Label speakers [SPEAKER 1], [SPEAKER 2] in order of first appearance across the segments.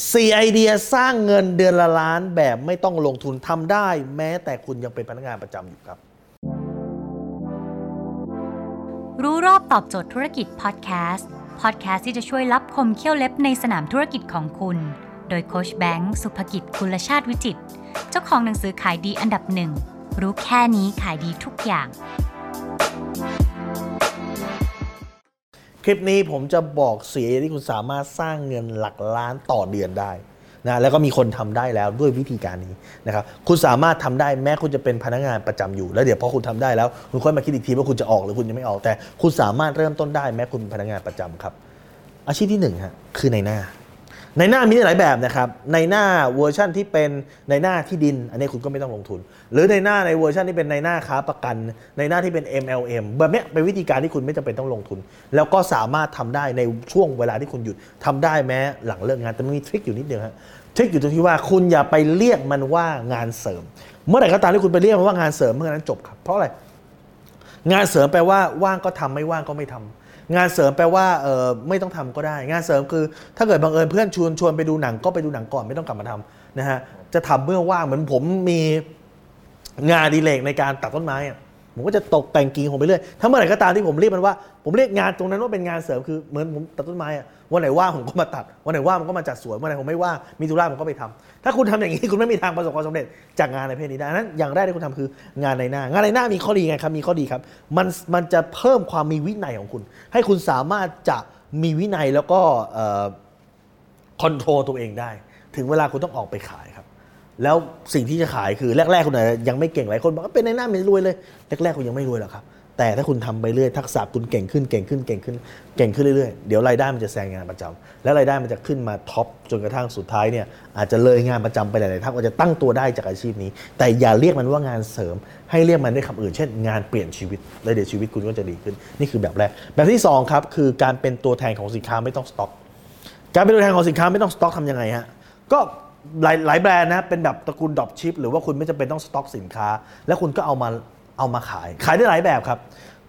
[SPEAKER 1] 4ไอเดียสร้างเงินเดือนละล้านแบบไม่ต้องลงทุนทำได้ แม้แต่คุณยังเป็นพนักงานประจำอยู่ครับ
[SPEAKER 2] รู้รอบตอบโจทย์ธุรกิจพอดแคสต์พอดแคสต์ที่จะช่วยรับคมเขี้ยวเล็บในสนามธุรกิจของคุณ โดยโคชแบงค์สุภกิจคุณชาติวิจิต เจ้าของหนังสือขายดีอันดับหนึ่งรู้แค่นี้ขายดีทุกอย่าง
[SPEAKER 1] คลิปนี้ผมจะบอกสี่อาชีพที่คุณสามารถสร้างเงินหลักล้านต่อเดือนได้นะแล้วก็มีคนทำได้แล้วด้วยวิธีการนี้นะครับคุณสามารถทำได้แม้คุณจะเป็นพนักงานประจำอยู่ แล้วเดี๋ยวพอคุณทำได้แล้ว คุณค่อยมาคิดอีกทีว่าคุณจะออกหรือคุณจะไม่ออกแต่ คุณสามารถเริ่มต้นได้แม้คุณเป็นพนักงานประจำครับ อาชีพที่หนึ่งฮะคือนายหน้า นายหน้ามีหลายแบบนะครับ นายหน้าเวอร์ชั่นที่เป็นนายหน้าที่ดิน อันนี้คุณก็ไม่ต้องลงทุน หรือนายหน้าในเวอร์ชันที่เป็นนายหน้าค้าประกัน ในหน้าที่เป็น MLM แบบนี้เป็นวิธีการที่คุณไม่จำเป็นต้องลงทุน แล้วก็สามารถทำได้ในช่วงเวลาที่คุณหยุดทำได้แม้หลังเลิกงานแต่มันมีทริคอยู่นิดเดียวฮะทริคอยู่ตรงที่ว่าคุณอย่าไปเรียกมันว่างานเสริม เมื่อไหร่ก็ตามที่คุณไปเรียกมันว่างานเสริมเมื่อนั้นจบครับเพราะอะไรงานเสริมแปลว่าว่างก็ทำไม่ว่างก็ไม่ทำ งานเสริมแปลว่าเออไม่ต้องทำก็ได้ งานเสริมคือ ถ้าเกิดบังเอิญเพื่อนชวนชวนไปดูหนังก็ไปดูหนังก่อนไม่ต้องกลับมาทำนะฮะจะทำเมื่อว่างเหมือนผมมีงานดีเลกในการตัดต้นไม้อะ ผมก็จะตกแต่งกิ่งผมไปเรื่อยถ้าเมื่อไหร่ก็ตามที่ผมเรียกมันว่า ผมเรียกงานตรงนั้นว่าเป็นงานเสริมคือเหมือนผมตัดต้นไม้อะวันไหนว่างผมก็มาตัด วันไหนว่างผมก็มาจัดสวนวันไหนผมไม่ว่างมีธุระผมก็ไปทำถ้าคุณทำอย่างนี้คุณไม่มีทางประสบความสำเร็จจากงานในเพศนี้ได้นั้นอย่างแรกที่คุณทำคืองานในหน้า งานในหน้ามีข้อดีไงครับมีข้อดีครับ มันมันจะเพิ่มความมีวินัยของคุณ ให้คุณสามารถจะมีวินัยแล้วก็control ตัวเองได้ ถึงเวลาคุณต้องออกไปขายครับ แล้วสิ่งที่จะขายคือแรกๆคุณอาจจะยังไม่เก่งหลายคนบอกว่าเป็นนายหน้าไม่รวยเลยแรกๆคุณยังไม่รวยหรอกครับ แต่ถ้าคุณทำไปเรื่อยทักษะคุณเก่งขึ้นเก่งขึ้นเก่งขึ้นเก่งขึ้นเรื่อยๆเดี๋ยวรายได้มันจะแซงงานประจำแล้วรายได้มันจะขึ้นมา top จนกระทั่งสุดท้ายเนี่ยอาจจะเลยงานประจำไปหลายๆท่านอาจจะตั้งตัวได้จากอาชีพนี้ แต่อย่าเรียกมันว่างานเสริม ให้เรียกมันด้วยคำอื่น เช่น งานเปลี่ยนชีวิตแล้วเดี๋ยวชีวิตคุณก็จะดีขึ้น นี่คือแบบแรก แบบที่สองครับคือการเป็นตัวแทนของสินค้าไม่ต้องสต็อก การเป็นตัวแทนของสินค้าไม่ต้องสต็อกทำยังไงฮะก็ หลายหลายแบรนด์นะเป็นแบบตระกูล dropship หรือว่าคุณไม่จำเป็นต้องสต็อกสินค้า แล้วคุณก็เอามาเอามาขาย ขายได้หลายแบบครับ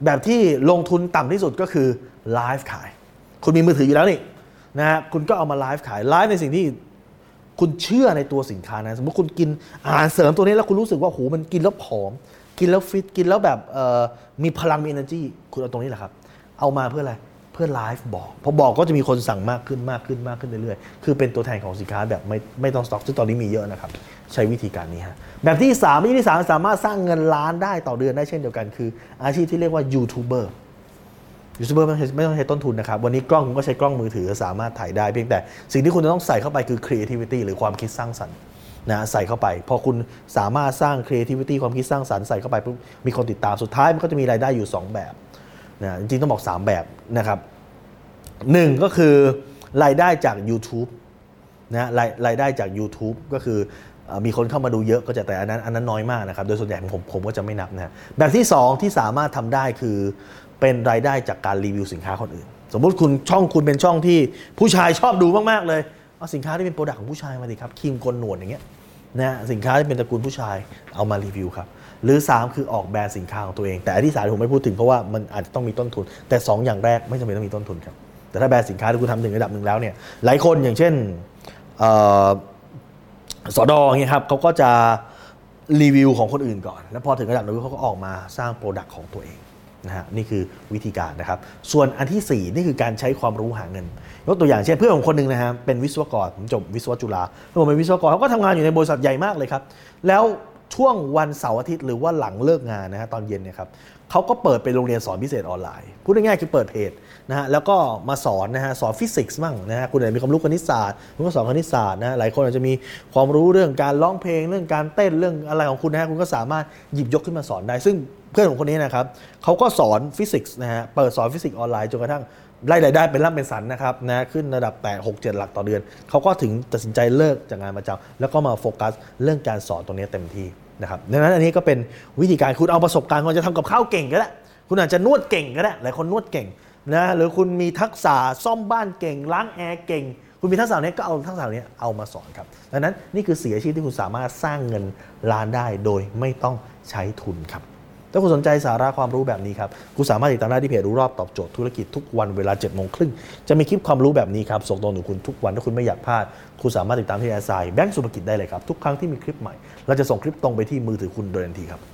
[SPEAKER 1] แบบที่ลงทุนต่ำที่สุดก็คือไลฟ์ขาย คุณมีมือถืออยู่แล้วนี่นะฮะคุณก็เอามาไลฟ์ขายไลฟ์ในสิ่งที่คุณเชื่อในตัวสินค้านะสมมติคุณกินอาหารเสริมตัวนี้แล้วคุณรู้สึกว่าโหมันกินแล้วผอม กินแล้วฟิตกินแล้วแบบมีพลังมี energy คุณเอาตรงนี้แหละครับ เอามาเพื่ออะไร เพื่อไลฟ์บอกพอบอกก็จะมีคนสั่งมากขึ้นมากขึ้นมากขึ้นเรื่อยๆ คือเป็นตัวแทนของสินค้าแบบไม่ไม่ต้องสต็อกซึ่งตอนนี้มีเยอะนะครับ ใช้วิธีการนี้ฮะแบบที่3วิธีที่สามสามารถสร้างเงินล้านได้ต่อเดือนได้เช่นเดียวกัน คือ อาชีพที่เรียกว่ายูทูบเบอร์ยูทูบเบอร์ไม่ต้องใช้ไม่ต้องใช้ต้นทุนนะครับ วันนี้กล้องคุณก็ใช้กล้องมือถือสามารถถ่ายได้ เพียงแต่สิ่งที่คุณจะต้องใส่เข้าไปคือ creativity หรือความคิดสร้างสรรค์นะใส่เข้าไป พอคุณสามารถสร้าง creativity ความคิดสร้างสรรค์ใส่เข้าไปปุ๊บมีคนติดตามสุดท้ายมันก็จะมีรายได้อยู่ 2 แบบ นะจริงๆต้องบอก 3 แบบนะครับหนึ่งก็คือรายได้จาก YouTube นะรายรายได้จาก YouTube ก็คือมีคนเข้ามาดูเยอะก็จะแต่อันนั้นอันนั้นน้อยมากนะครับ โดยส่วนใหญ่ผมผมก็จะไม่นับนะแบบที่ 2 ที่สามารถทำได้คือเป็นรายได้จากการรีวิวสินค้าคนอื่น สมมุติคุณช่องคุณเป็นช่องที่ผู้ชายชอบดูมาก ๆ เลย เอาสินค้าที่เป็น product ของผู้ชายมาดิครับครีมโกนหนวดอย่างเงี้ยนะสินค้าที่เป็นตระกูลผู้ชายเอามารีวิวครับ หรือ 3 คือออกแบรนด์สินค้าของตัวเอง แต่อันที่สามผมไม่พูดถึงเพราะว่ามันอาจจะต้องมีต้นทุน แต่ 2 อย่างแรกไม่จำเป็นต้องมีต้นทุนครับแต่ถ้าแบรนด์สินค้าที่คุณทำถึงระดับหนึ่งแล้วเนี่ยหลายคนอย่างเช่นสอดอเงี้ยครับเขาก็จะรีวิวของคนอื่นก่อน แล้วพอถึงระดับหนึงเขาก็ออกมาสร้าง product ของตัวเองนะฮะนี่คือวิธีการนะครับ ส่วนอันที่ 4 นี่คือการใช้ความรู้หาเงินยกตัวอย่างเช่นเพื่อนของคนหนึ่งนะฮะเป็นวิศวกรผมจบวิศวจุฬาแล้วผมเป็นวิศวกรเขาก็ทำงานอยู่ในบริษัทใหญ่มากเลยครับ แล้ว ช่วงวันเสาร์อาทิตย์หรือว่าหลังเลิกงานนะฮะตอนเย็นเนี่ยครับเขาก็เปิดเป็นโรงเรียนสอนพิเศษออนไลน์ พูดง่ายๆคือเปิดเพจนะฮะแล้วก็มาสอนนะฮะสอนฟิสิกส์มั่งนะฮะคุณอาจจะมีความรู้คณิตศาสตร์คุณก็สอนคณิตศาสตร์นะะหลายคนอาจจะมีความรู้เรื่องการร้องเพลงเรื่องการเต้นเรื่องอะไรของคุณนะฮะคุณก็สามารถหยิบยกขึ้นมาสอนได้ ซึ่งเพื่อนของคนนี้นะครับเขาก็สอนฟิสิกส์นะฮะเปิดสอนฟิสิกส์ออนไลน์จนกระทั่งรายได้เป็นร่ำเป็นสันนะครับนะขึ้นระดับแต่6 7 หลักต่อเดือน เขาก็ถึงตัดสินใจเลิกจากงานประจำแล้วก็มาโฟกัสเรื่องการสอนตรงนี้เต็มที่ นะครับดังนั้นอันนี้ก็เป็นวิธีการคุณเอาประสบการณ์คุณจะทำกับข้าวเก่งก็ได้คุณอาจจะนวดเก่งก็ได้หลายคนนวดเก่งนะหรือคุณมีทักษะซ่อมบ้านเก่ง ล้างแอร์เก่ง คุณมีทักษะนี้ก็เอาทักษะนี้เอามาสอนครับดังนั้นนี่คือสี่อาชีพที่คุณสามารถสร้างเงินล้านได้โดยไม่ต้องใช้ทุนครับ ถ้าคุณสนใจสาระความรู้แบบนี้ครับคุณสามารถติดตามได้ที่เพจรู้รอบตอบโจทย์ธุรกิจทุกวันเวลา7จ็ดโมงครึ่งจะมีคลิปความรู้แบบนี้ครับส่งตรงถึงคุณทุกวันถ้าคุณไม่อยากพลาด คุณสามารถติดตามที่แอร์ไซแบงก์สุภกิจได้เลยครับทุกครั้งที่มีคลิปใหม่เราจะส่งคลิปตรงไปที่มือถือคุณโดยทันทีครับ